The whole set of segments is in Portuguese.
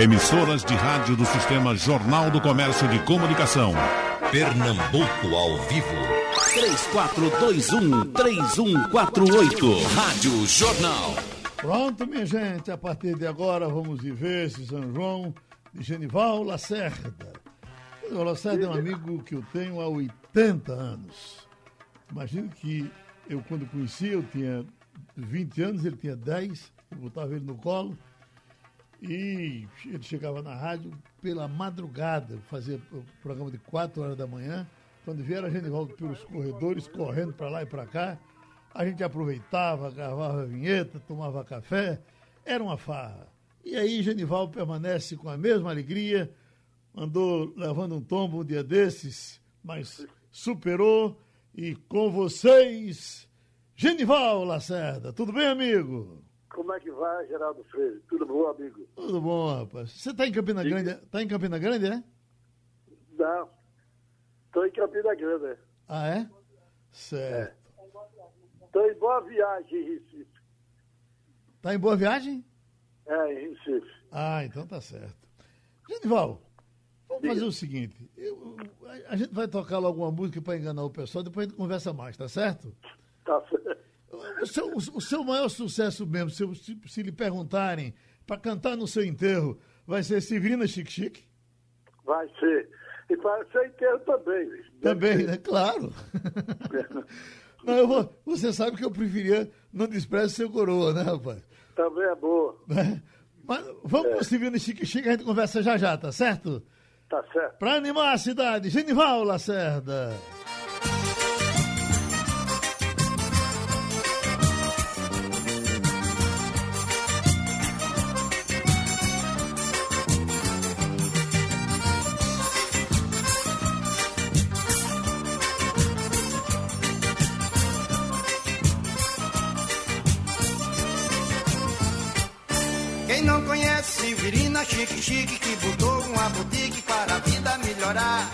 Emissoras de rádio do Sistema Jornal do Comércio de Comunicação. Pernambuco ao vivo. 3421-3148. Rádio Jornal. Pronto, minha gente, a partir de agora vamos viver esse São João de Genival Lacerda. O Lacerda é um amigo que eu tenho há 80 anos. Imagino que eu, quando conheci, eu tinha 20 anos, ele tinha 10, eu botava ele no colo e ele chegava na rádio pela madrugada, fazia o programa de 4 horas da manhã. Quando vieram a Genival pelos corredores, correndo para lá e para cá, a gente aproveitava, gravava vinheta, tomava café, era uma farra. E aí Genival permanece com a mesma alegria, andou levando um tombo um dia desses, mas superou. E com vocês, Genival Lacerda. Tudo bem, amigo? Como é que vai, Geraldo Freire? Tudo bom, amigo? Tudo bom, rapaz. Você está em Campina Grande? Está em Campina Grande, é? Não. Estou em Campina Grande. é. Ah, é? Certo. Estou em boa viagem em Recife. Tá em boa viagem? É, em Recife. Ah, então tá certo. Genival, vamos fazer o seguinte. eu- a, a gente vai tocar logo uma música para enganar o pessoal, depois a gente conversa mais, tá certo? Tá certo. O seu, o- o seu maior sucesso mesmo, se, se, se lhe perguntarem para cantar no seu enterro, vai ser Severina Chique Chique? Vai ser. E para ser inteiro também. Deve Também, né? Claro. Não, eu vou- você sabe que eu preferia Não Despreze Seu Coroa, né, rapaz? Também é boa. Né? Mas vamos com Severina Chique Chique, a gente conversa já já, tá certo? Tá certo. Para animar a cidade, Genival Lacerda. Chique Chique que botou uma boutique para a vida melhorar.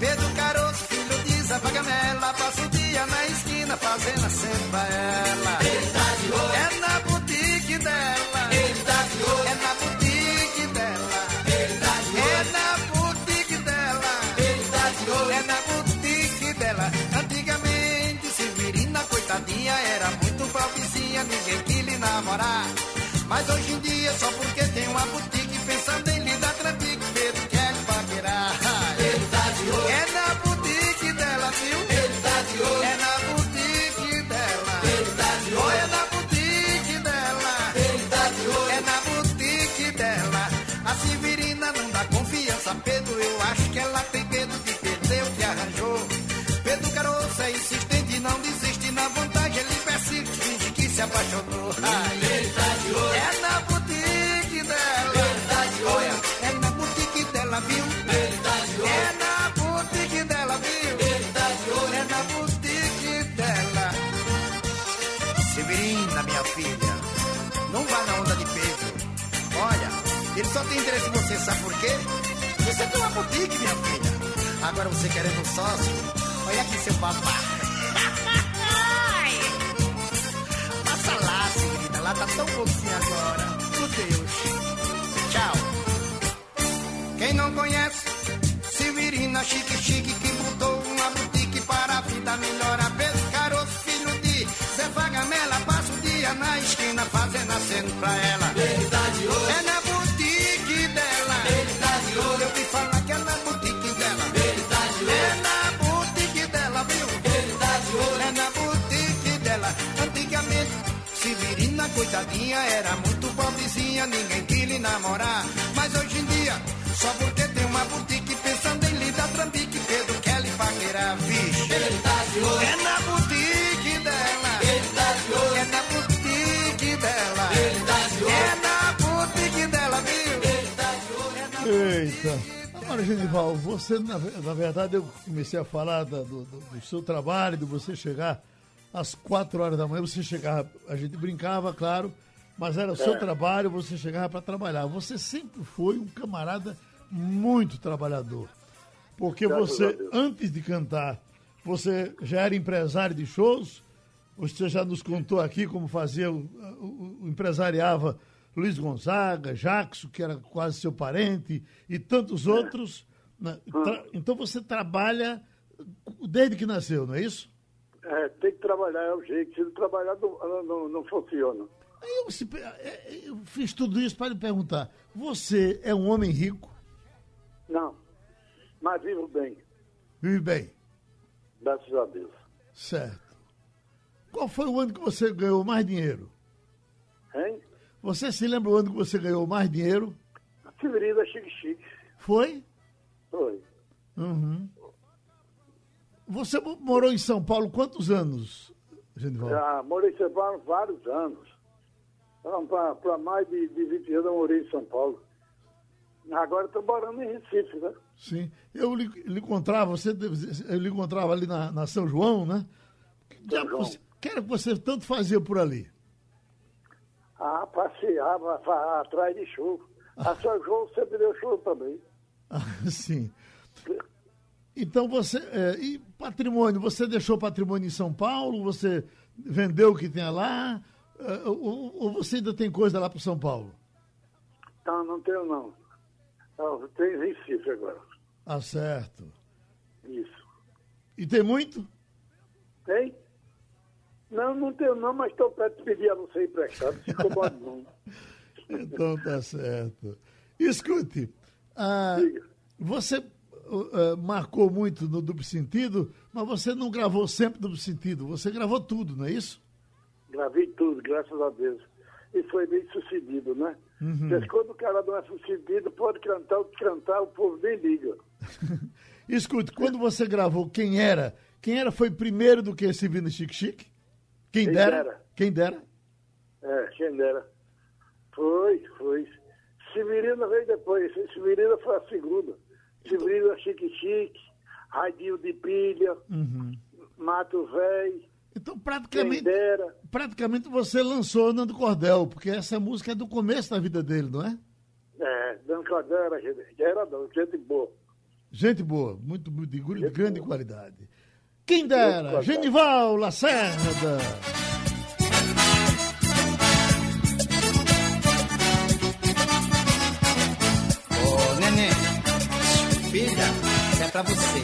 Pedro Caroço, filho de Zé Pagamela, passa o dia na esquina fazendo a cena pra ela. Ele tá de olho. É na boutique dela. Ele tá de olho. É na boutique dela. Ele tá de olho. É na boutique dela. Ele tá de olho. É na boutique dela. Antigamente, Severina, coitadinha, era muito pobrezinha, ninguém queria lhe namorar. Mas hoje em dia, só porque só tem interesse em você, sabe por quê? Você tem uma boutique, minha filha. Agora você querendo um sócio, olha aqui seu papá. Passa lá, Severina, lá tá tão pouquinho agora. Meu Deus. Tchau. Quem não conhece, Severina Chique Chique, que botou uma boutique para a vida melhorar. Pedro Caroço, filho de Zé Vagamela, passa o dia na esquina fazendo aceno pra ela. Coitadinha, era muito pobrezinha, ninguém queria lhe namorar. Mas hoje em dia, só porque tem uma boutique pensando em lhe dar trambique, Pedro quer lhe paquerar, vixe. Ele tá de olho. É na boutique dela. Ele tá de olho. É na boutique dela. Ele tá de olho. É na boutique dela, viu? Ele tá de olho. É na Eita. Agora, Genival, você, na, na verdade, eu comecei a falar da- do, do- do seu trabalho, de você chegar às quatro horas da manhã, você chegava, a gente brincava, claro, mas era o seu trabalho, você chegava para trabalhar. Você sempre foi um camarada muito trabalhador. Porque Graças você, antes de cantar, você já era empresário de shows, você já nos contou aqui como fazia, o, o- o- empresariava Luiz Gonzaga, Jackson, que era quase seu parente, e tantos outros. né? Tra- Então você trabalha desde que nasceu, não é isso? É, tem que trabalhar, é o jeito. Se não trabalhar, não, não, não funciona. Eu, se pe- é, eu fiz tudo isso para lhe perguntar: você é um homem rico? Não. Mas vivo bem, Vive bem? graças a Deus. Certo. Qual foi o ano que você ganhou mais dinheiro? Hein? Você se lembra o ano que você ganhou mais dinheiro? Severina Chique Chique. Foi? Foi. Uhum. Você mo- morou em São Paulo quantos anos, Genival? Já morei em São Paulo vários anos. Para mais de, de 20 anos eu morei em São Paulo. Agora estou morando em Recife, né? Sim. Eu lhe, lhe encontrava, você eu lhe encontrava ali na, na São João, né? João. você- que era que você tanto fazia por ali? Ah, passeava atrás de show. A São João sempre deu show também. Ah, Sim. Então você. é, e patrimônio? Você deixou patrimônio em São Paulo? Você vendeu o que tinha lá? É, ou, ou você ainda tem coisa lá para São Paulo? Não, não tenho não. Eu tenho em Recife agora. Ah, certo. Isso. E tem muito? Tem? Não, não tenho não, mas estou perto de pedir a você emprestado. Se incomoda não. Então tá certo. Escute, ah, você ah, marcou muito no duplo sentido, mas você não gravou sempre duplo sentido, você gravou tudo, não é isso? Gravei tudo, graças a Deus. E foi bem sucedido, né? Mas quando o cara não é sucedido, pode cantar o que cantar, o povo nem liga. Escute, quando você gravou Quem Era, Quem Era foi primeiro do que esse Vino Chique Chique? Quem, Quem dera? Dera. Quem dera? É, quem dera. Foi, foi. Severina veio depois. Severina foi a segunda. Severina Chique Chique, Radinho de Pilha, Mato Véi, Então praticamente, praticamente você lançou Nando Cordel, porque essa música é do começo da vida dele, não é? É, Dando Cordera, gente, era gente boa. Gente boa, muito, muito de, Gente grande boa. qualidade. Quem dera. Genival Lacerda. Pra você,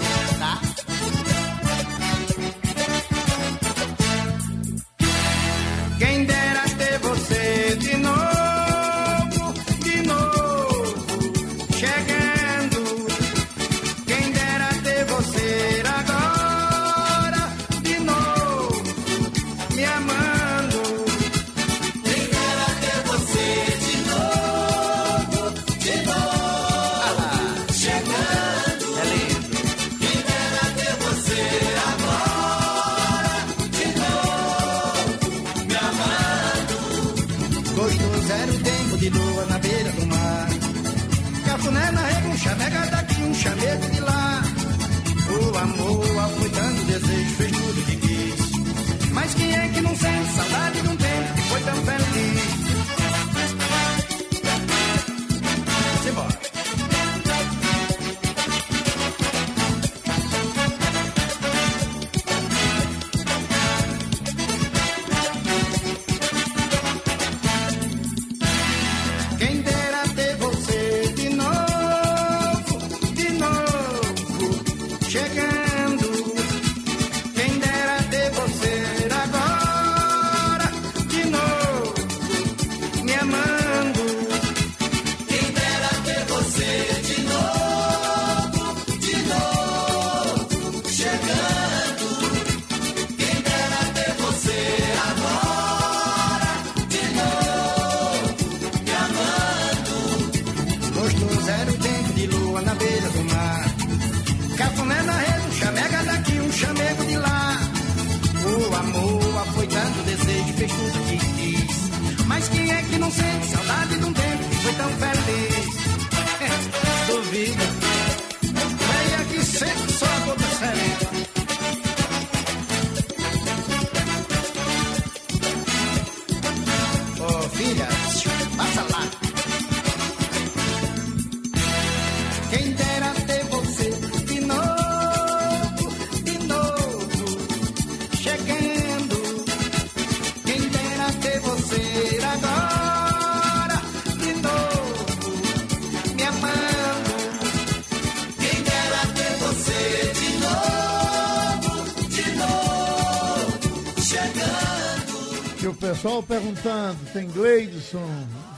pessoal perguntando, tem Gleidson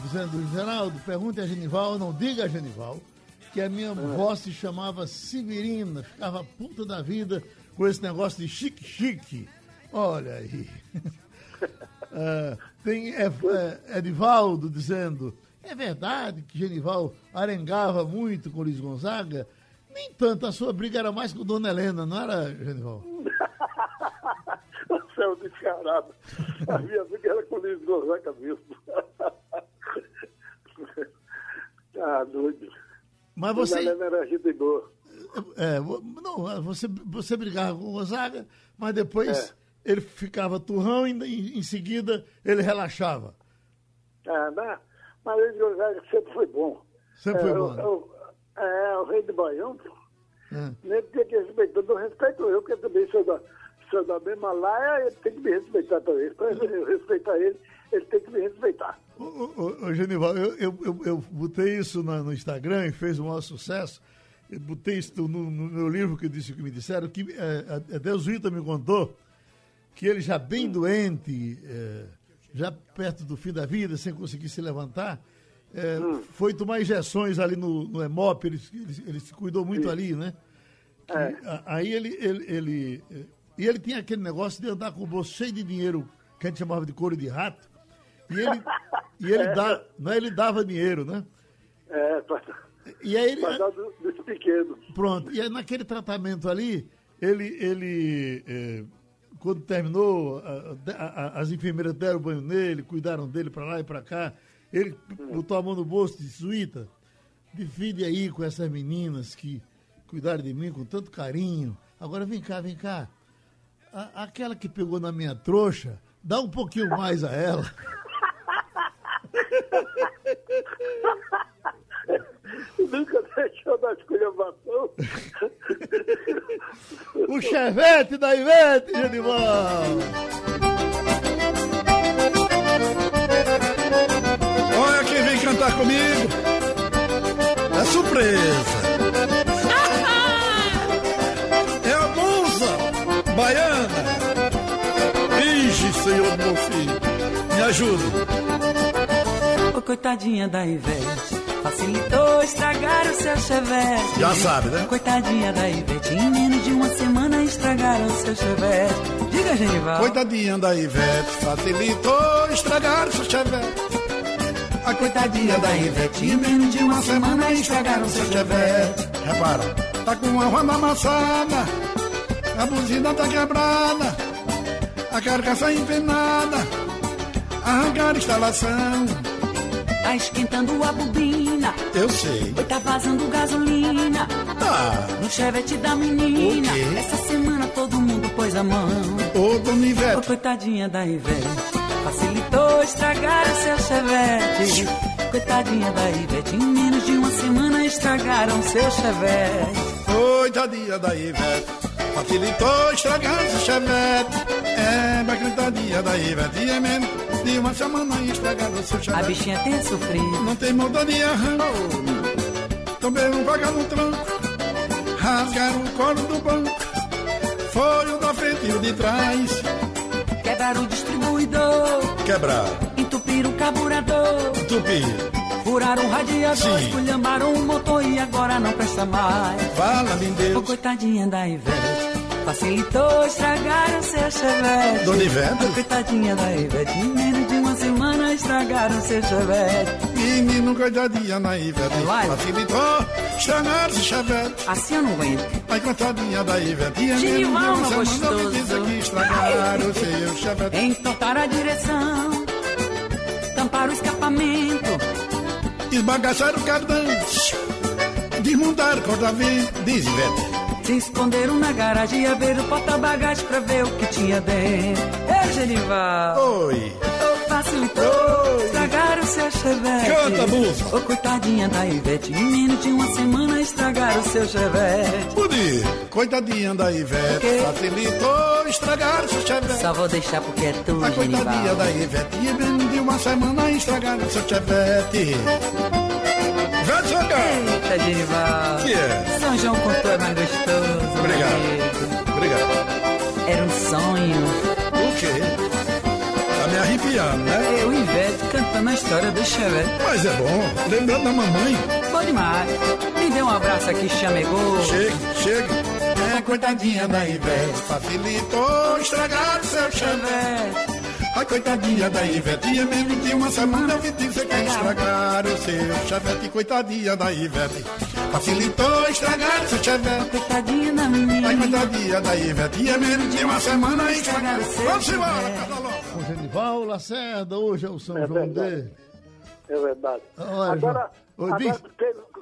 dizendo, Geraldo, pergunte a Genival, não diga a Genival, que a minha avó se chamava Severina, ficava puta da vida com esse negócio de chique-chique. Olha aí. Ah, tem é, é, Edivaldo dizendo, é verdade que Genival arengava muito com Luiz Gonzaga? Nem tanto, a sua briga era mais com Dona Helena, não era, Genival? É um descarado. A minha briga era com o Luiz Gonzaga mesmo. ah, doido. Mas você... Era gente boa. É, vo- não, você, você brigava com o Gonzaga, mas depois ele ficava turrão e em, em seguida ele relaxava. Ah, né? Mas o Luiz Gonzaga sempre foi bom. Sempre foi é, bom, o- né? o- É, o rei do Baião. É. Nem tinha que respeitar, não respeito eu, porque eu também sou da, da mesma laia, ele tem que me respeitar também. Para eu respeitar ele, ele tem que me respeitar. Ô, ô, ô, Genival, eu, eu, eu, eu botei isso na- no Instagram e fez um maior sucesso. Eu botei isso no, no meu livro que disse o que me disseram, que é, a- até o Zuita me contou que ele já bem doente, é, já perto do fim da vida, sem conseguir se levantar, é, foi tomar injeções ali no, no Hemop, ele, ele, ele se cuidou muito ali, né? A- Aí ele, ele, ele, eh, e ele tinha aquele negócio de andar com o bolso cheio de dinheiro, que a gente chamava de couro de rato, e ele, e ele, dá, né, ele dava dinheiro, né? É, para E aí ele, do- dos pequenos. Pronto, e aí naquele tratamento ali, ele, ele eh, quando terminou, a- a- a- as enfermeiras deram banho nele, cuidaram dele para lá e para cá, ele botou a mão no bolso e disse, Suíta, divide aí com essas meninas que cuidaram de mim com tanto carinho, agora vem cá, vem cá, A- aquela que pegou na minha trouxa, dá um pouquinho mais a ela. Nunca deixou da esculhambação. O chevette da Ivete, Genival! Olha quem vem cantar comigo. É surpresa. Me ajuda. Ô, coitadinha da Ivete, facilitou estragar o seu chevette. Já sabe, né? Coitadinha da Ivete, em menos de uma semana estragaram o seu chevette. Diga, Genival. Coitadinha da Ivete, facilitou estragar seu chevette. A coitadinha da Ivete, em menos de uma semana estragaram seu chevette. Repara, tá com a roda amassada, a buzina tá quebrada, a carcaça empenada, arrancar a instalação. Tá esquentando a bobina, Eu sei. oi, tá vazando gasolina. Tá, No chevette da menina, O essa semana todo mundo pôs a mão. ô dona Ô, Ivete, coitadinha da Ivete, facilitou estragar o seu chevette. Coitadinha da Ivete, em menos de uma semana estragaram seu chevette. coitadinha da Ivete, facilitou estragar seu chevette. É, mas coitadinha da Ivete, em menos de uma seu A bichinha tem sofrido. Não tem moda de arranco. Também não paga no tranco. Rasgaram o colo do banco. Foi o da frente e o de trás. Quebraram o distribuidor, Quebrar, entupiram o carburador, tupir, furaram o radiador, esculhambaram o motor e agora não presta mais. fala-me em Ô, Deus. coitadinha da Ivete, facilitou estragar o seu chevette. Dona Ivete? Ô, coitadinha da Ivete, em menos de uma semana estragaram seu chevette. Menino coitadinha na Ivete. Vai. Facilitou estragar esse chevette. Assim eu não aguento. Ai, coitadinha da Ivete. E Genival, mesmo de uma semana me disse que estragaram seu chevette. Entortaram a direção, tamparam o escapamento, Esbagaçaram o cardão. Desmontaram o corta-vento. Diz Ivete. Se esconderam na garagem e abriram o porta-bagagem pra ver o que tinha dentro. Ei, Genival! Oi. Ô, facilitou, estragaram seu chevette. Canta, bufa. Ô, coitadinha da Ivete, em menos de uma semana estragaram seu chevette. Pude. Coitadinha da Ivete. Facilitou estragar o seu chevette. Só vou deixar porque é tu, A coitadinha Genival. da Ivete e bem de uma semana estragaram seu chevette. Vai jogar! Eita, Genival. Que é? São João com tu é mais gostoso. Obrigado. amigo. Obrigado. Era um sonho. O quê? Tá me arrepiando, né? Eu Ivete cantando a história do Chevette. Mas é bom. Lembrando da mamãe. Bom demais. Me dê um abraço aqui, chamegou. Chegue, chegue. É, coitadinha da Ivete, facilitou estragar seu chevette. A coitadinha da Ivete, menos de uma semana eu vi dizer que estragar o seu chevette. Coitadinha da Ivete, facilitou estragar seu chevette. Coitadinha da A menina. coitadinha da Ivete, menos de uma semana estragar o seu Vamos embora, Louca. Com Genival Lacerda, hoje é o São É João dele. É verdade. Olha, agora. Oi, agora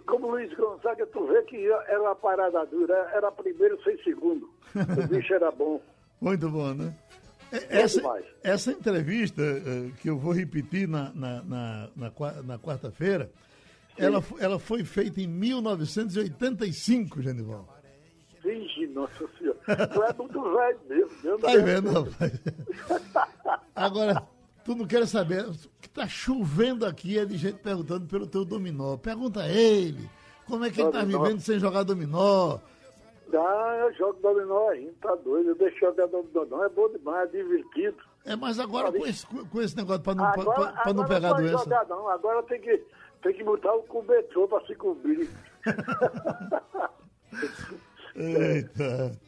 como Luiz Gonzaga, tu vê que era uma parada dura, era primeiro sem segundo. O bicho era bom. Muito bom, né? É, Bom Essa, essa entrevista eh, que eu vou repetir na, na, na, na qua- na quarta-feira, ela, ela foi feita em 1985, Genival. Vixe, nossa senhora. Tu é muito velho mesmo. Deus Tá vendo, rapaz? Agora, tu não quer saber, o que tá chovendo aqui é de gente perguntando pelo teu dominó. Pergunta a ele, como é que ele tá Dominó. vivendo sem jogar dominó? Ah, eu jogo dominó ainda, tá doido. Eu deixo jogar dominó, é bom demais, é divertido. É, mas agora com esse, com esse negócio para não, Agora, pra- pra não agora pegar não doença. jogar não, agora tem que, tem que botar o cobertor pra se cobrir. Eita.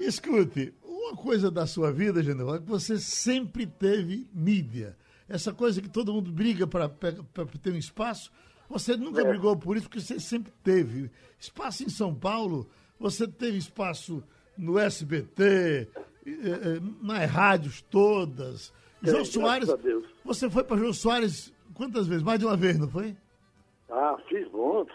Escute, uma coisa da sua vida, General, é que você sempre teve mídia. Essa coisa que todo mundo briga para ter um espaço, você nunca É. brigou por isso, porque você sempre teve. Espaço em São Paulo, você teve espaço no SBT, nas rádios todas. Jô graças Soares, você foi para Jô Soares quantas vezes? Mais de uma vez, não foi? Ah, fiz montes.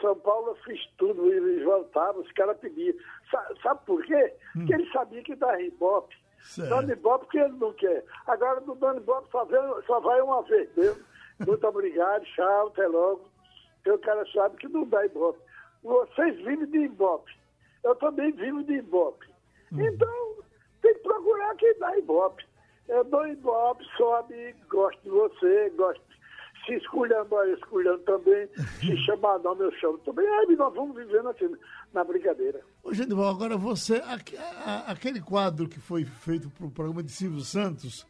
São Paulo eu fiz tudo, eles voltavam, os caras pediam. Sa- sabe por quê? Porque ele sabia que dá Ibope. Certo. Dando Ibope porque ele não quer. Agora no Dando Ibope só, vem- só vai uma vez mesmo. Muito obrigado, tchau, até logo. Porque o cara sabe que não dá Ibope. Vocês vivem de Ibope. Eu também vivo de Ibope. Então, tem que procurar quem dá Ibope. Eu dou Ibope, sou amigo, gosto de você, gosto. Se esculhando, eu esculhando também. Se chamar nome, eu chamo também. Aí nós vamos vivendo assim, na brincadeira. Ô, Genival, agora você, aquele quadro que foi feito para o programa de Silvio Santos,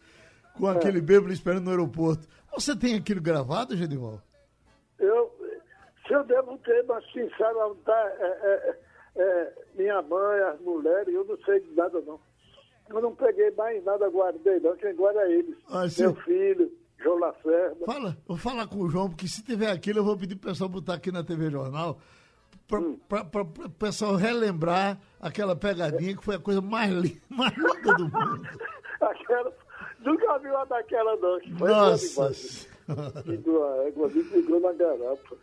com aquele bêbado esperando no aeroporto, você tem aquilo gravado, Genival? Eu, se eu devo ter, mas sincero, tá, é, é, é, minha mãe, as mulheres, eu não sei de nada não. Eu não peguei mais nada, guardei não, quem guarda é eles. Ah. Meu filho, João Lacerda. Fala, vou falar com o João, porque se tiver aquilo, eu vou pedir pro pessoal botar aqui na TV Jornal, para o pessoal relembrar aquela pegadinha que foi a coisa mais, li- mais linda do mundo. Aquela, nunca vi uma daquela não. que foi boa Nossa. Pingou a égua, me pingou na garapa.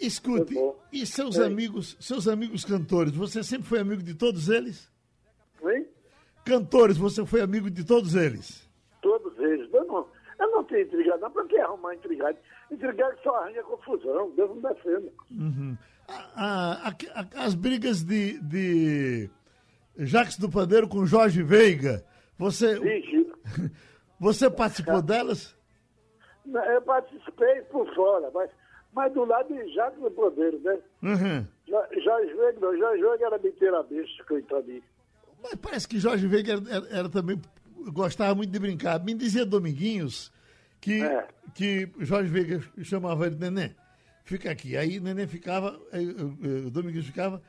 Escute, Foi bom. e seus É. amigos, seus amigos cantores, você sempre foi amigo de todos eles? Hein? Cantores, você foi amigo de todos eles? Todos eles. Eu não, eu não tenho intrigado, não. Pra que arrumar intrigado? Intrigado só arranha confusão. Deus não defenda. A- a- a- as brigas de, de Jacques do Pandeiro com Jorge Veiga, você, Vixe, você participou delas? Eu participei por fora, mas, mas do lado de Jacques do Podeiro, né? Uhum. Já jogo, não. Já jogo era mentira besta, coitadinho. Mas parece que Jorge Veiga era, era- era também gostava muito de brincar. Me dizia Dominguinhos que, É. que Jorge Veiga chamava ele de Neném. Fica aqui. Aí Neném ficava, aí, eh, eh, Dominguinhos ficava,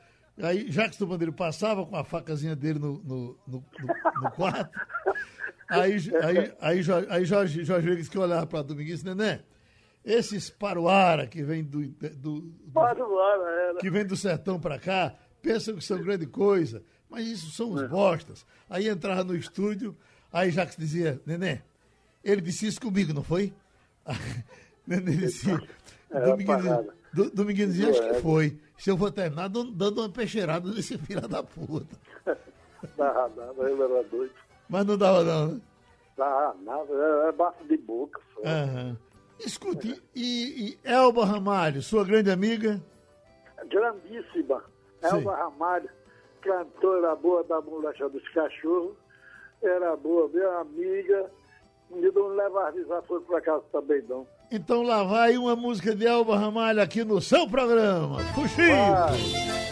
aí Jacques do Bandeiro passava com a facazinha dele no, no, no, no- no quarto. Aí, aí, aí, Jorge, aí Jorge, disse que olhava para Dominguinhos, Neném, esses paruara que vem do, do, do- Para o ar, era. que vem do sertão para cá, pensam que são grande coisa, mas isso são os bostas. Aí entrava no estúdio, aí Jacques dizia, Nenê, ele disse isso comigo, não foi? Nenê dizia, É, Dominguinho, parada. do, Dominguinho dizia, acho que É. foi. Se eu vou terminar dando, uma peixeirada nesse filho da puta. Nada, ele era doido. Mas não dava não, né? Dava nada, era é bafo de boca. Só. Aham. Escute, e, e Elba Ramalho, sua grande amiga? grandíssima. Sim. Elba Ramalho, cantora boa da Mulacha dos Cachorros, era boa, minha amiga. E não leva a risada foi pra casa também, não. Então lá vai uma música de Elba Ramalho aqui no seu programa. Fuxinho!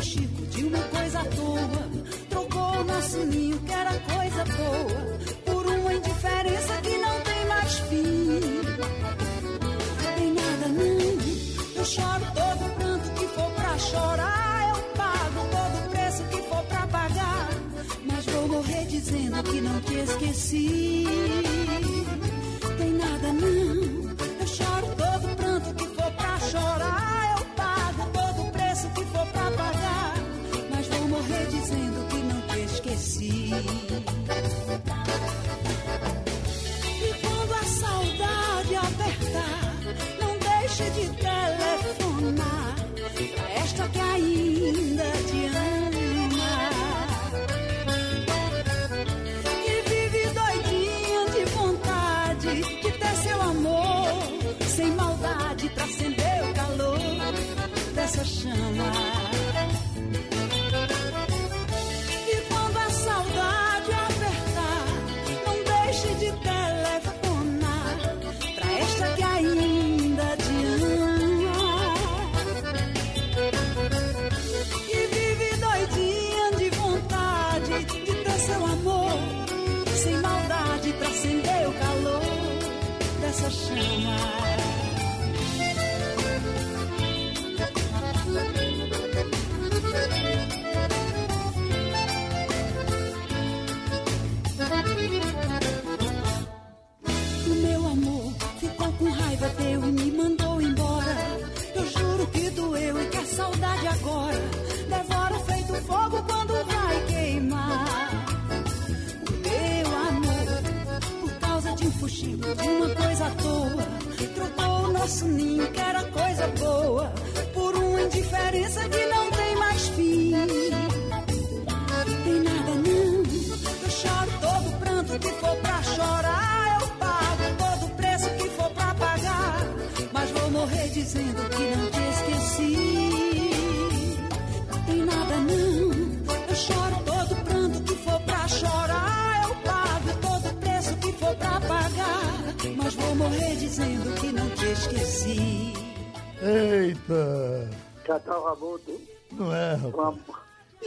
Um fuxico, de uma coisa à toa, trocou o nosso ninho que era coisa boa por uma indiferença que não tem mais fim. Tem nada não, eu choro todo pranto que for pra chorar, eu pago todo o preço que for pra pagar, mas vou morrer dizendo que não te esqueci. Tem nada não, esqueci. E quando a saudade apertar, não deixe de telefonar esta que ainda te ama. Que vive doidinha de vontade de ter seu amor, sem maldade pra acender o calor dessa chama.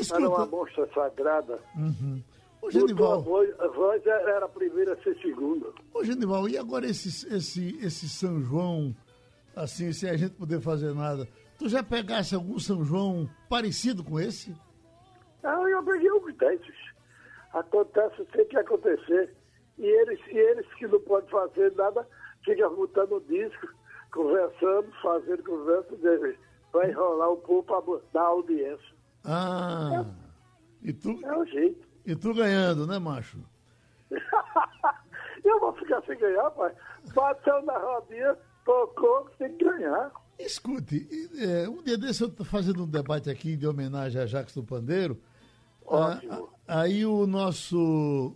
Escuta. era uma monstra sagrada. Ô, Mudou a Genival, voz, a voz era a primeira a ser segunda. ô, Genival, e agora esse, esse, esse São João, assim, sem a gente poder fazer nada, tu já pegasse algum São João parecido com esse? Ah, eu peguei os dentes. Acontece, tem que acontecer. E eles, e eles que não podem fazer nada, ficam botando disco, conversando, fazendo conversa, vai enrolar o povo para dar audiência. Ah, e tu, É o jeito. e tu ganhando, né, macho? eu vou ficar sem ganhar, pai. Bateu na rodinha, tocou, tem que ganhar. Escute, é, um dia desse eu tô fazendo um debate aqui de homenagem a Jacques do Pandeiro. Ah, Ótimo. ah, aí o nosso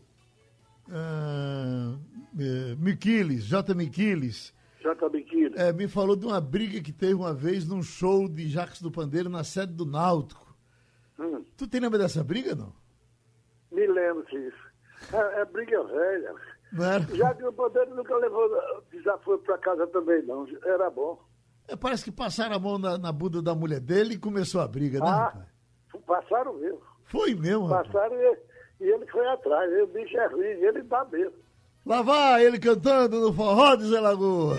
ah, Miquiles, J. Miquiles, J. Biquíni. eh, me falou de uma briga que teve uma vez num show de Jacques do Pandeiro na sede do Náutico. Hum, Tu tem lembra dessa briga, não? me lembro disso. É, é briga velha. Não? Já que o Bandeira nunca levou, foi para casa também, não. Era bom. É, parece que passaram a mão na, na bunda da mulher dele e começou a briga, né, Ah, rapaz? passaram mesmo. Foi mesmo. Passaram e, e ele foi atrás. O bicho é ruim, ele dá mesmo. Lá vai ele cantando no forró de Zé Lagoa.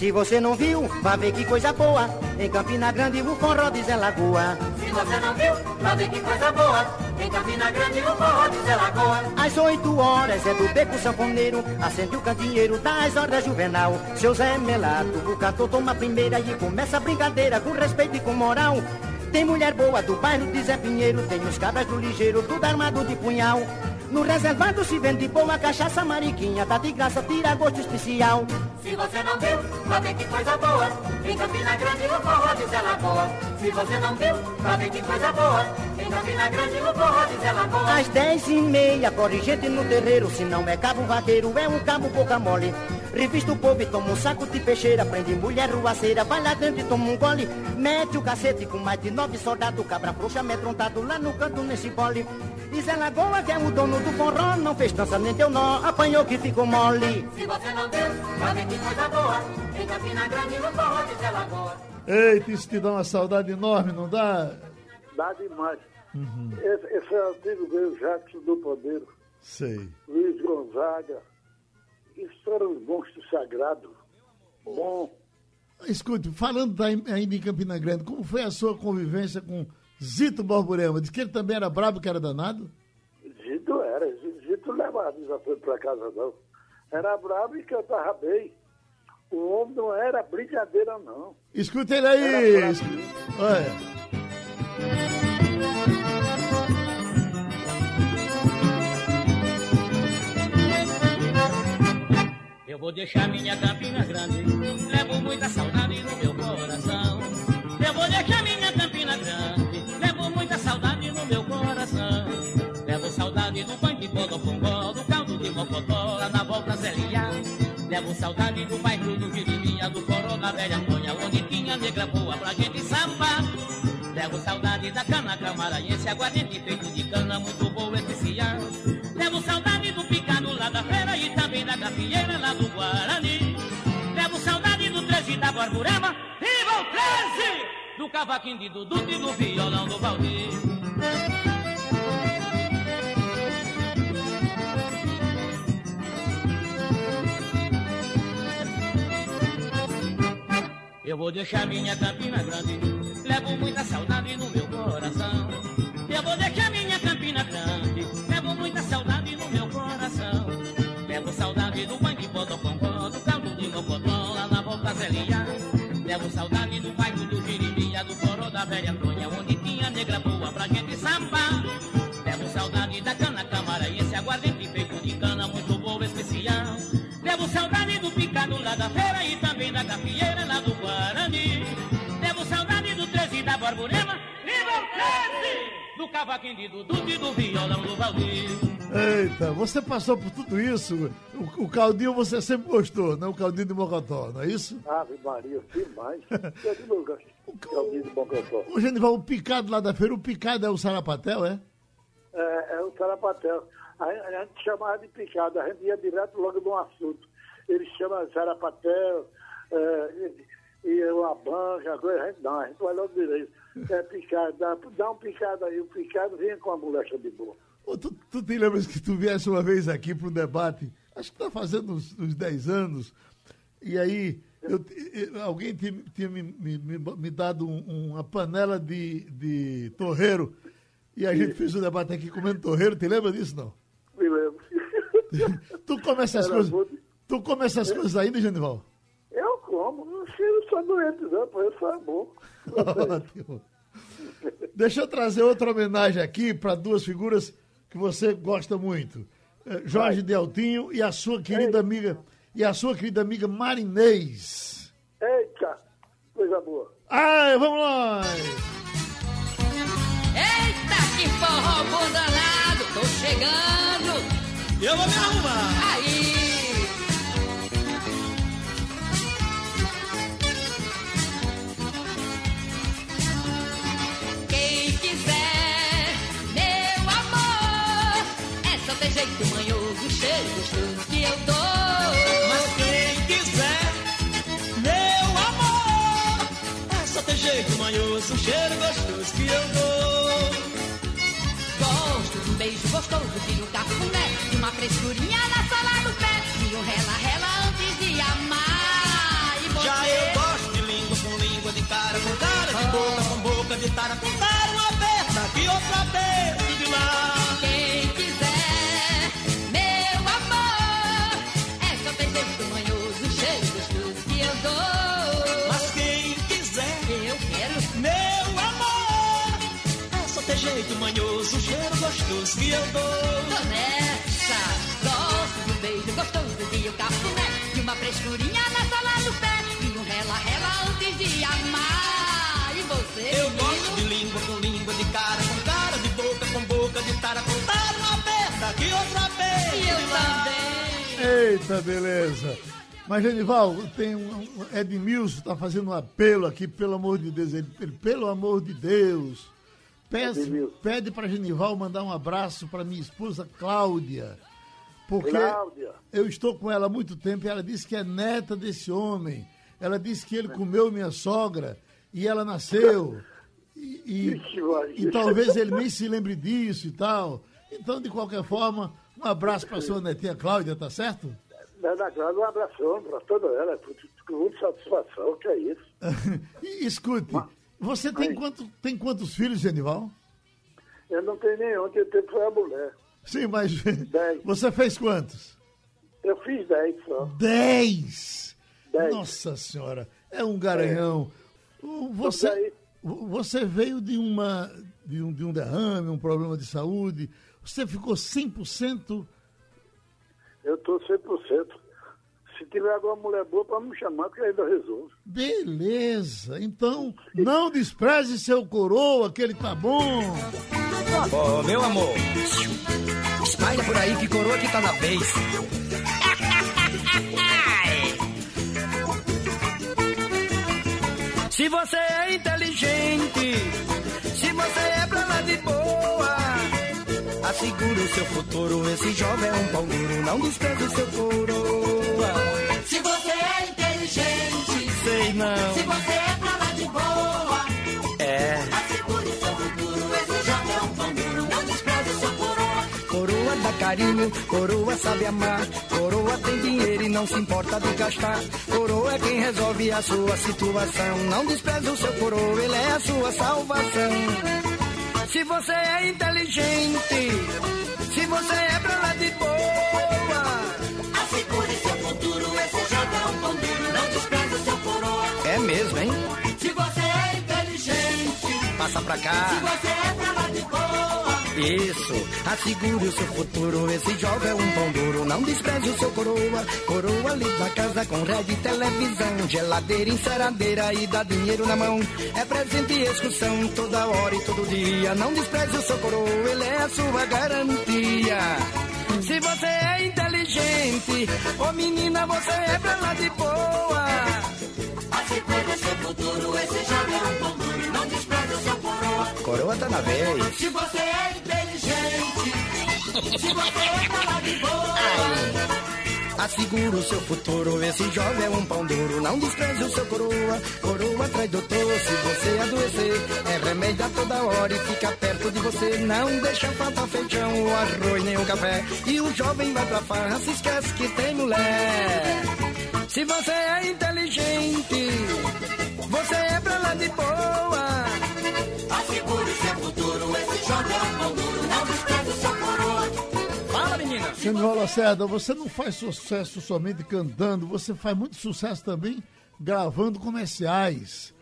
Se você não viu, vá ver que coisa boa. Em Campina Grande, o forró de Zé Lagoa. Se você não viu, vá ver que coisa boa. Em Campina Grande, o forró de Zé Lagoa. Às oito horas é do beco sanfoneiro, acende o candeeiro das horas juvenal. Seu Zé Melato, o cantor toma a primeira e começa a brincadeira com respeito e com moral. Tem mulher boa do bairro de Zé Pinheiro, tem os cabras do ligeiro, tudo armado de punhal. No reservado se vende boa cachaça mariquinha, tá de graça, tira gosto especial. Se você não viu, vai ver que coisa boa. Em Campina Grande o forró de Zé Lagoa. Se você não viu, vai ver que coisa boa. Em Campina Grande o forró de Zé Lagoa. Às dez e meia, corre gente no terreiro. Se não é cabo vaqueiro, é um cabo boca mole. Revista o povo e toma um saco de peixeira. Prende mulher ruaceira, vai lá dentro e toma um gole. Mete o cacete com mais de nove soldados. Cabra frouxa amedrontado lá no canto nesse bole. E Zé Lagoa, que é o dono do forró, não fez dança nem deu nó, apanhou que ficou mole. Se você não viu, vai ver que coisa boa. Em Campina Grande o forró de Zé Lagoa. Eita, isso te dá uma saudade enorme, não dá? Dá demais. Esse, esse é o antigo meu Jackson do Poder, Sei. Luiz Gonzaga. Isso eram os monstros sagrados. Bom, Escute, falando da- ainda em Campina Grande, como foi a sua convivência com Zito Borborema? Diz que ele também era brabo, que era danado? Zito era, Zito levava já foi pra casa não. Era bravo e cantava bem. O homem não era brincadeira, não. Escuta ele aí! Brabo. Olha. Vou deixar minha Campina Grande, levo muita saudade no meu coração. Eu vou deixar minha Campina Grande, levo muita saudade no meu coração. Levo saudade do banho de Bodopongó, do caldo de Mocotó, na volta Zélia. Levo saudade do bairro do Jiriminha, do forró da velha Monha, onde tinha negra boa pra gente sambar. Levo saudade da cana camaraense, aguardente feito de cana, muito boa especial. Levo saudade do picado lá da feira e também da gafieira lá do 13 da Borborema e vou 13 do cavaquinho de Dudu e do violão do Valdir. Eu vou deixar minha Campina Grande, levo muita saudade no meu coração. Da feira e também da gafieira lá do Guarani. Levo saudade do 13 da Borborema e vou 13 do cavaquinho de Dudu e do violão do Valdir. Eita, você passou por tudo isso. O, o caldinho você sempre gostou, né? O caldinho de Mocotó, não é isso? Ave Maria, demais. Eu. É o de Bocotó. O Genival, o picado lá da feira, o picado é o sarapatel, é? É, é o Sarapatel. A, a gente chamava de picado, a gente ia direto logo no assunto. Eles chamam Sarapatel, é, e, e uma banca, coisa, a gente não, a gente vai logo direito. É picado, dá, dá um picado aí, o picado vinha com a molecha de boa. Ô, Tu, tu te lembras que tu viesse uma vez aqui para um debate, acho que está fazendo uns, uns 10 anos, e aí eu- eu- alguém tinha, tinha me, me- me- me dado um- uma panela de, de torreiro, e a gente fez um debate aqui comendo torreiro, te lembra disso, não? Me lembro. Tu come essas Era coisas, muito- tu come essas coisas ainda, Genival? Eu como, eu não sou doente, não, pô, eu sou bom. Ótimo. Deixa eu trazer outra homenagem aqui para duas figuras que você gosta muito. Eh, Jorge Deltinho e a sua querida amiga e a sua querida amiga Marinês. Eita, coisa boa. Ai, vamos lá! Eita, que forró bom danado, tô chegando. Eu vou me arrumar. Cheiro gostoso que eu dou. Gosto de um beijo gostoso, de um cafuné, de uma frescurinha na sola do pé, e um rela-rela antes de amar. E você? Já eu gosto de língua com língua, de cara com cara, de boca com boca, de tara com tara, uma aberta aqui, outra aberta o cheiro gostoso que eu dou. Tô nessa, gosto um beijo gostoso de um cafuné, de uma frescurinha na sola do pé, e um rela-rela antes de amar. E você, Eu menino? gosto de língua com língua, de cara com cara, de boca com boca, de tara com tara, uma aperta que outra aperta. E eu também. Eita, beleza. Mas, Genival, tem um, um Edmilson está fazendo um apelo aqui, pelo amor de Deus. Ele, pelo amor de Deus, peço, pede para Genival mandar um abraço para minha esposa Cláudia. Porque Cláudia. eu estou com ela há muito tempo e ela disse que é neta desse homem. Ela disse que ele comeu minha sogra e ela nasceu. E, e- e talvez ele nem se lembre disso e tal. Então, de qualquer forma, um abraço para sua netinha Cláudia, tá certo? Dona Cláudia, um abração para toda ela, com muita satisfação, que é isso. Escute, você tem, quanto, tem quantos filhos, Genival? Eu não tenho nenhum, que tempo foi a mulher. Sim, mas Dez. você fez quantos? Eu fiz 10 só. Dez! Dez. Nossa Senhora, é um garanhão. O- Você, você veio de, uma, de, um, de um derrame, um problema de saúde. Você ficou 100%. Eu estou 100%. Tiver alguma mulher boa, para me chamar, que eu ainda resolvo. Beleza. Então, não despreze seu coroa, que ele tá bom. Ô, meu amor, espalha por aí que coroa que tá na vez. Se você é inteligente, se você é pra lá de boa, assegura o seu futuro. Esse jovem é um pão duro, não despreze o seu coroa. Se você é inteligente, Sei não, se você é pra lá de boa, é. assegure seu futuro. Esse jovem é um pão duro, não despreze seu coroa. Coroa dá carinho, coroa sabe amar. Coroa tem dinheiro e não se importa de gastar. Coroa é quem resolve a sua situação. Não despreze o seu coroa, ele é a sua salvação. Se você é inteligente, se você é pra lá de boa. Assegure seu futuro. É um pão duro, não despreze seu coroa. É mesmo, hein? Se você é inteligente, Passa pra se cá. você é pra lá Isso, assegure o seu futuro. Esse jovem é um pão duro. Não despreze o seu coroa. Coroa limpa a casa com rede televisão. Geladeira, enceradeira e dá dinheiro na mão. É presente e excursão toda hora e todo dia. Não despreze o seu coroa, ele é a sua garantia. Se você é inteligente, ô menina, você é pra lá de boa. Coroa. Tá na vez. Se você é inteligente, se você é pra lá de boa. Assegura o seu futuro, esse jovem é um pão duro. Não despreze o seu coroa, coroa traz doutor. Se você adoecer, é remédio a toda hora e fica perto de você. Não deixa faltar feijão, o arroz nem o café. E o jovem vai pra farra, se esquece que tem mulher. Se você é inteligente, você é pra lá de boa. Genival Lacerda, você não faz sucesso somente cantando, você faz muito sucesso também gravando comerciais.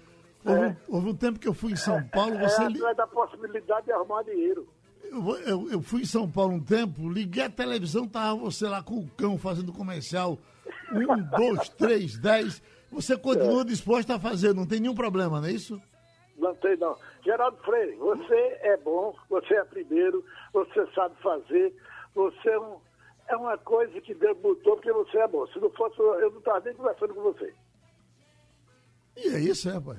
Houve, um- houve um tempo que eu fui em São Paulo, você. é li- atrás da possibilidade de arrumar dinheiro. Eu, eu- eu fui em São Paulo um tempo, liguei a televisão, tava você lá com o cão fazendo comercial. Um, dois, três, dez. Você continua disposto a fazer, não tem nenhum problema, não é isso? Não tem não. Geraldo Freire, você é bom, você é primeiro, você sabe fazer, você é, um- é uma coisa que Deus botou porque você é bom. Se não fosse, eu não estava nem conversando com você. E é isso, é, rapaz.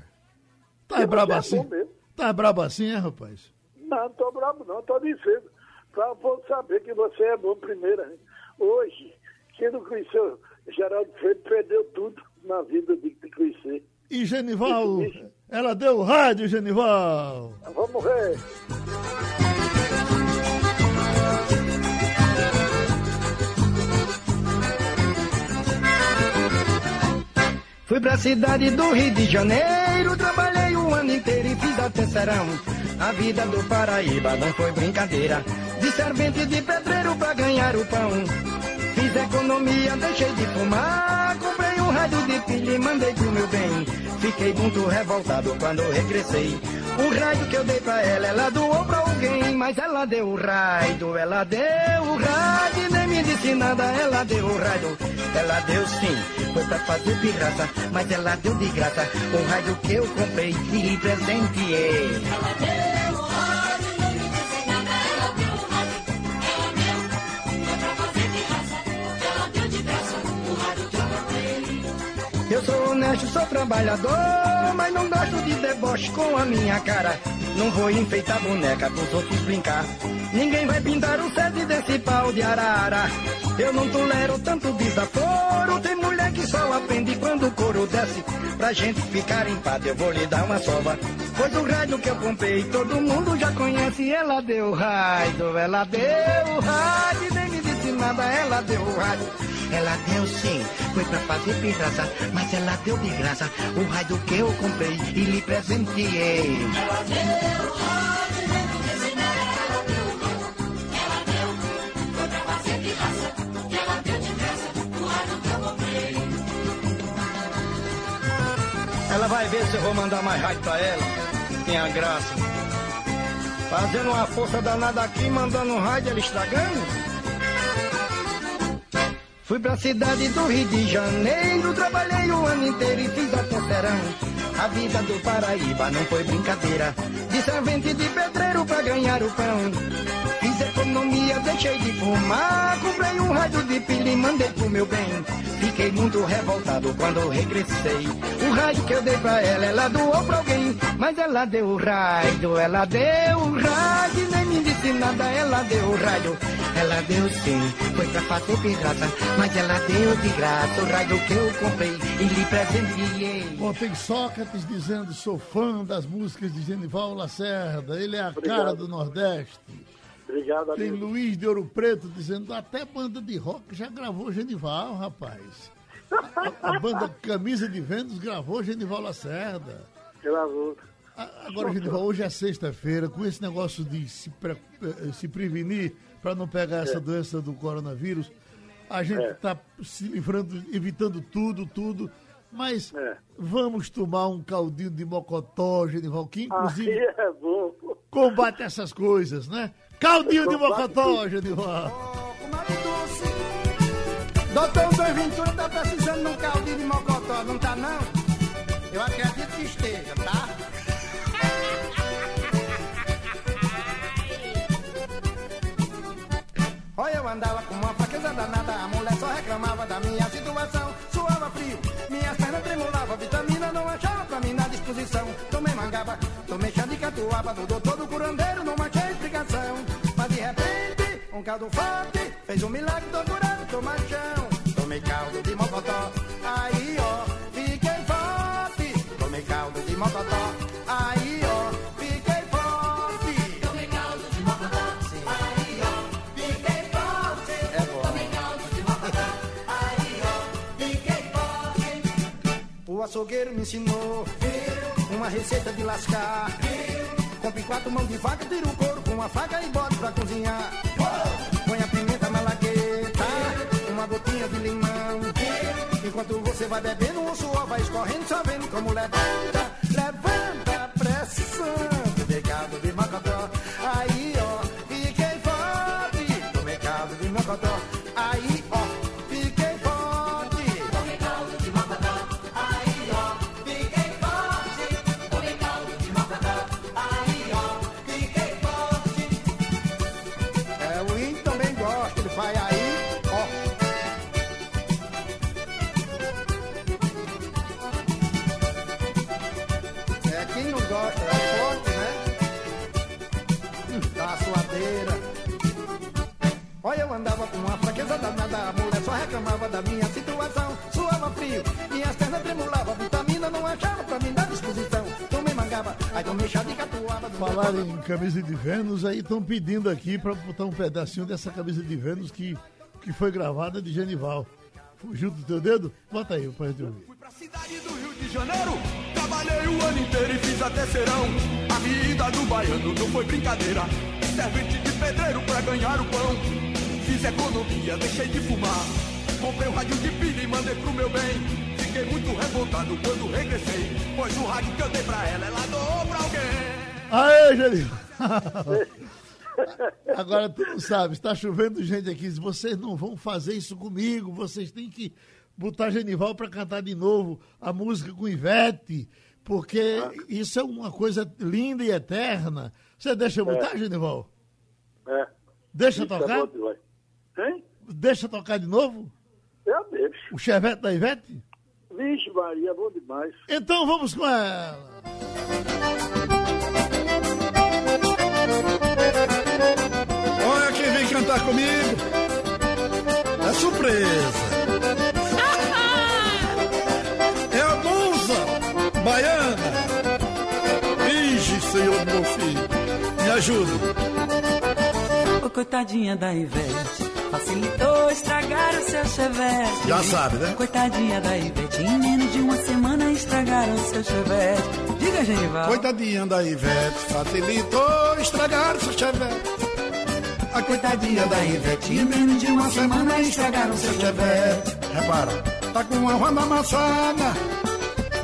Tá Porque brabo é assim? mesmo. Tá brabo assim, é, rapaz? Não, não estou bravo não, estou dizendo. Para o povo saber que você é bom primeiro. hein? Hoje, quem não conheceu Geraldo Freire perdeu tudo na vida de, de conhecer. E Genival, ela deu o rádio, Genival. Vamos ver. Fui pra cidade do Rio de Janeiro, trabalhei o ano inteiro e fiz até serão. A vida do Paraíba não foi brincadeira. De servente de pedreiro pra ganhar o pão. Fiz economia, deixei de fumar. Rádio de pilha mandei pro meu bem. Fiquei muito revoltado quando regressei. O rádio que eu dei pra ela, ela doou pra alguém, mas ela deu o rádio, ela deu o rádio, e nem me disse nada, ela deu o rádio. Ela deu sim, foi pra fazer pirraça, mas ela deu de graça o rádio que eu comprei e lhe presenteei. Ela deu Eu sou honesto, sou trabalhador, mas não gosto de deboche com a minha cara. Não vou enfeitar boneca pros outros brincar. Ninguém vai pintar o sede desse pau de arara. Eu não tolero tanto desaforo. Tem mulher que só aprende quando o couro desce. Pra gente ficar em paz, eu vou lhe dar uma sova. Pois o rádio que eu comprei, todo mundo já conhece. Ela deu rádio, ela deu o nada, ela deu o rádio. Ela deu sim, foi pra fazer pirraça, mas ela deu de graça o rádio que eu comprei e lhe presenteei. Ela deu rádio, ela vai ver se eu vou mandar mais rádio pra ela. Tem a graça. Fazendo uma força danada aqui, mandando um rádio, ela estragando. Fui pra cidade do Rio de Janeiro, trabalhei o ano inteiro e fiz até serão. A vida do Paraíba não foi brincadeira, de servente de pedreiro pra ganhar o pão. Fiz economia, deixei de fumar, comprei um rádio de pilha e mandei pro meu bem. Fiquei muito revoltado quando regressei. O rádio que eu dei pra ela, ela doou pra alguém. Mas ela deu o rádio, ela deu o rádio, nem me disse nada, ela deu o rádio. Ela deu sim, foi pra fazer pirraça, mas ela deu de graça o rádio que eu comprei e lhe presenteei. Bom, tem Sócrates dizendo sou fã das músicas de Genival Lacerda, ele é a cara do Nordeste. Obrigado, Tem amigo. Luiz de Ouro Preto dizendo até banda de rock já gravou Genival, rapaz. A, a banda Camisa de Vênus gravou Genival Lacerda. Gravou. Agora, Genival, hoje é sexta-feira, com esse negócio de se, pre- eh, se prevenir para não pegar essa É. doença do coronavírus, a gente É. está se livrando, evitando tudo, tudo. Mas É. vamos tomar um caldinho de mocotó, Genival, que Aí inclusive é bom. combate essas coisas, né? Caldinho de mocotó, Genival. Doutor Zé Ventura tá precisando de um caldinho de mocotó, não tá não? Eu acredito que esteja, tá? Olha, eu andava com uma fraqueza danada, a mulher só reclamava da minha situação. Suava frio, minhas pernas tremulavam, vitamina não achava pra mim na disposição. Tomei mangaba, tomei chá de catuaba, do doutor do curandeiro, não achei explicação. Mas de repente, um caldo forte fez um milagre, tô curado, tô machão. Tomei caldo de mocotó, aí ó, fiquei forte. Tomei caldo de mocotó, O açougueiro me ensinou uma receita de lascar. Compre quatro mãos de vaca, tira o couro com a faca e bota pra cozinhar. Põe a pimenta malagueta, uma gotinha de limão. Enquanto você vai bebendo, o suor vai escorrendo, só vendo como levanta, levanta a pressão. Fraqueza danada, a mulher só reclamava da minha situação. Suava frio, minhas pernas tremulavam, vitamina não achava pra mim dar disposição. Tomei mangaba, aí tomei chá de catuaba. Falar em camisa de Vênus, aí estão pedindo aqui para botar um pedacinho dessa camisa de Vênus que, que foi gravada de Genival. Fugiu do teu dedo? Bota aí pra gente ouvir. Rio de Janeiro, trabalhei o ano inteiro e fiz até serão. A vida do baiano não foi brincadeira. Servente de pedreiro pra ganhar o pão. Fiz economia, deixei de fumar. Comprei um rádio de pilha e mandei pro meu bem. Fiquei muito revoltado quando regressei. Pois o rádio que eu dei pra ela, ela doou pra alguém. Aê, Genival! Agora tu não sabe, está chovendo gente aqui. Vocês não vão fazer isso comigo, vocês têm que botar Genival para cantar de novo a música com Ivete, porque isso é uma coisa linda e eterna. Você deixa eu botar, Genival? É. Deixa Isso é tocar? bom demais. Hein? Deixa tocar de novo? Eu deixo. O Chevette da Ivete? Vixe, Maria, é bom demais. Então vamos com ela. Olha quem vem cantar comigo. É surpresa. É a Gonza, baiana. Vige, Senhor meu filho. Me ajuda. Ô, coitadinha da Ivete, facilitou estragar o seu chevette. Já sabe, né? Coitadinha da Ivete, em menos de uma semana estragaram o seu chevette. Diga, Genival. Coitadinha da Ivete, facilitou estragar seu chevette. A coitadinha da Ivete, em menos de uma semana estragaram seu chevette. Repara, tá com a roda amassada,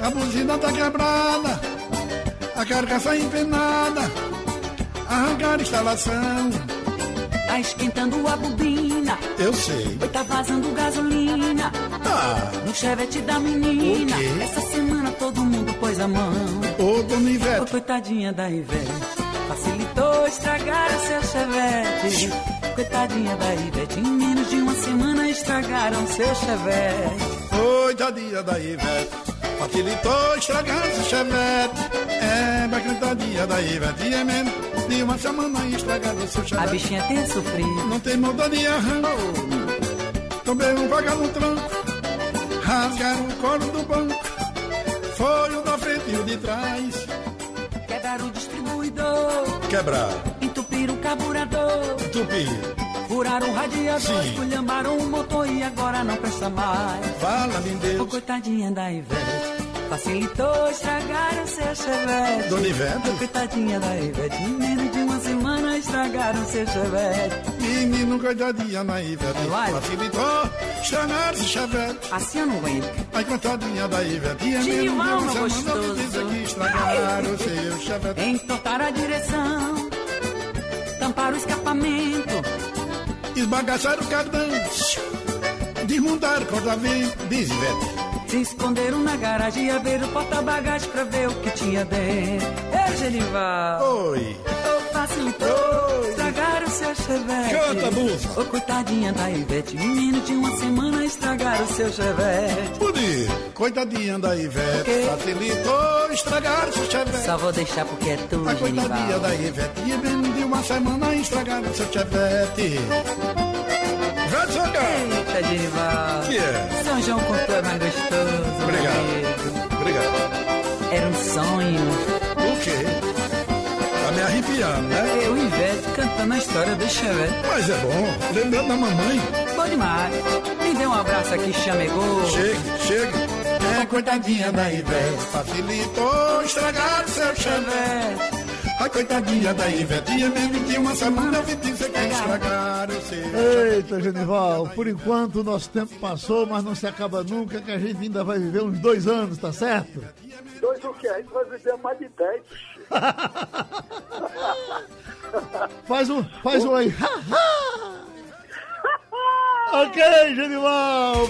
a buzina tá quebrada, a carcaça empenada, arrancar a instalação. Tá esquentando a bobina. Eu sei. Oi, tá vazando gasolina. Tá. No chevette da menina. Essa semana todo mundo pôs a mão. Ô, dona Ivete. Ô, coitadinha da Ivete. Facilitou estragar seu chevette. Coitadinha da Ivete. Em menos de uma semana estragaram seu chevette. Coitadinha da Ivete, facilitou estragar seu chevette. É, mas coitadinha da Ivete, é mesmo. De uma seu. A bichinha tem sofrido. Não tem moda de arranjo. Também um vaga no tranco. Rasgaram o colo do banco. Foi o da frente e o de trás. Quebraram o distribuidor. Quebrar, Entupiram o carburador. tupir, Furaram o radiador. Esculhambaram o motor e agora não presta mais. fala-me em Ô, Deus. coitadinha da Ivete. Facilitou estragar o seu chevette. Dona Ivete? Ô, coitadinha da Ivete. Menos de uma semana estragaram seu chevette. Menino, coitadinha da Ivete, Vai. facilitou estragar seu chevette. Assim eu não aguento. Ai, coitadinha da Ivete, é mesmo. De uma semana gostoso. diz que estragaram o seu chevette. Entortaram a direção. Tamparam o escapamento. Esbagaçaram o cardão. Desmontaram o corta-vento. Diz, Ivete. Se esconderam na garagem e abriram o porta-bagagem pra ver o que tinha dentro. Ei, Genival. Oi. Facilitou. Estragaram seu chevette. Canta, bufa. Ô, coitadinha da Ivete. Menos de uma semana estragaram seu chevette. Pude. Coitadinha da Ivete. quê? Facilitou estragar seu chevette. Só vou deixar porque é tu, A coitadinha Genival. da Ivete. Bem de uma semana estragaram seu chevette. Vai jogar. Eita, Genival. Que é? São João com tu é mais gostoso. Obrigado. amigo. Obrigado. Era um sonho. O quê? Tá me arrepiando, né? Eu Ivete cantando a história do chevette. Mas é bom. Lembrando da mamãe. Bom demais. Me dê um abraço aqui, chamegou. Chegue, chegue. É, coitadinha da Ivete. Facilitou estragar seu chevette. A coitadinha da Ivete. E mesmo de uma semana eu vi dizer que estragaram o seu Eita, Genival, por enquanto o nosso tempo passou, mas não se acaba nunca, que a gente ainda vai viver uns dois anos, tá certo? Dois o quê? A gente vai viver mais de dez. Faz um, faz um aí. ok, Genival.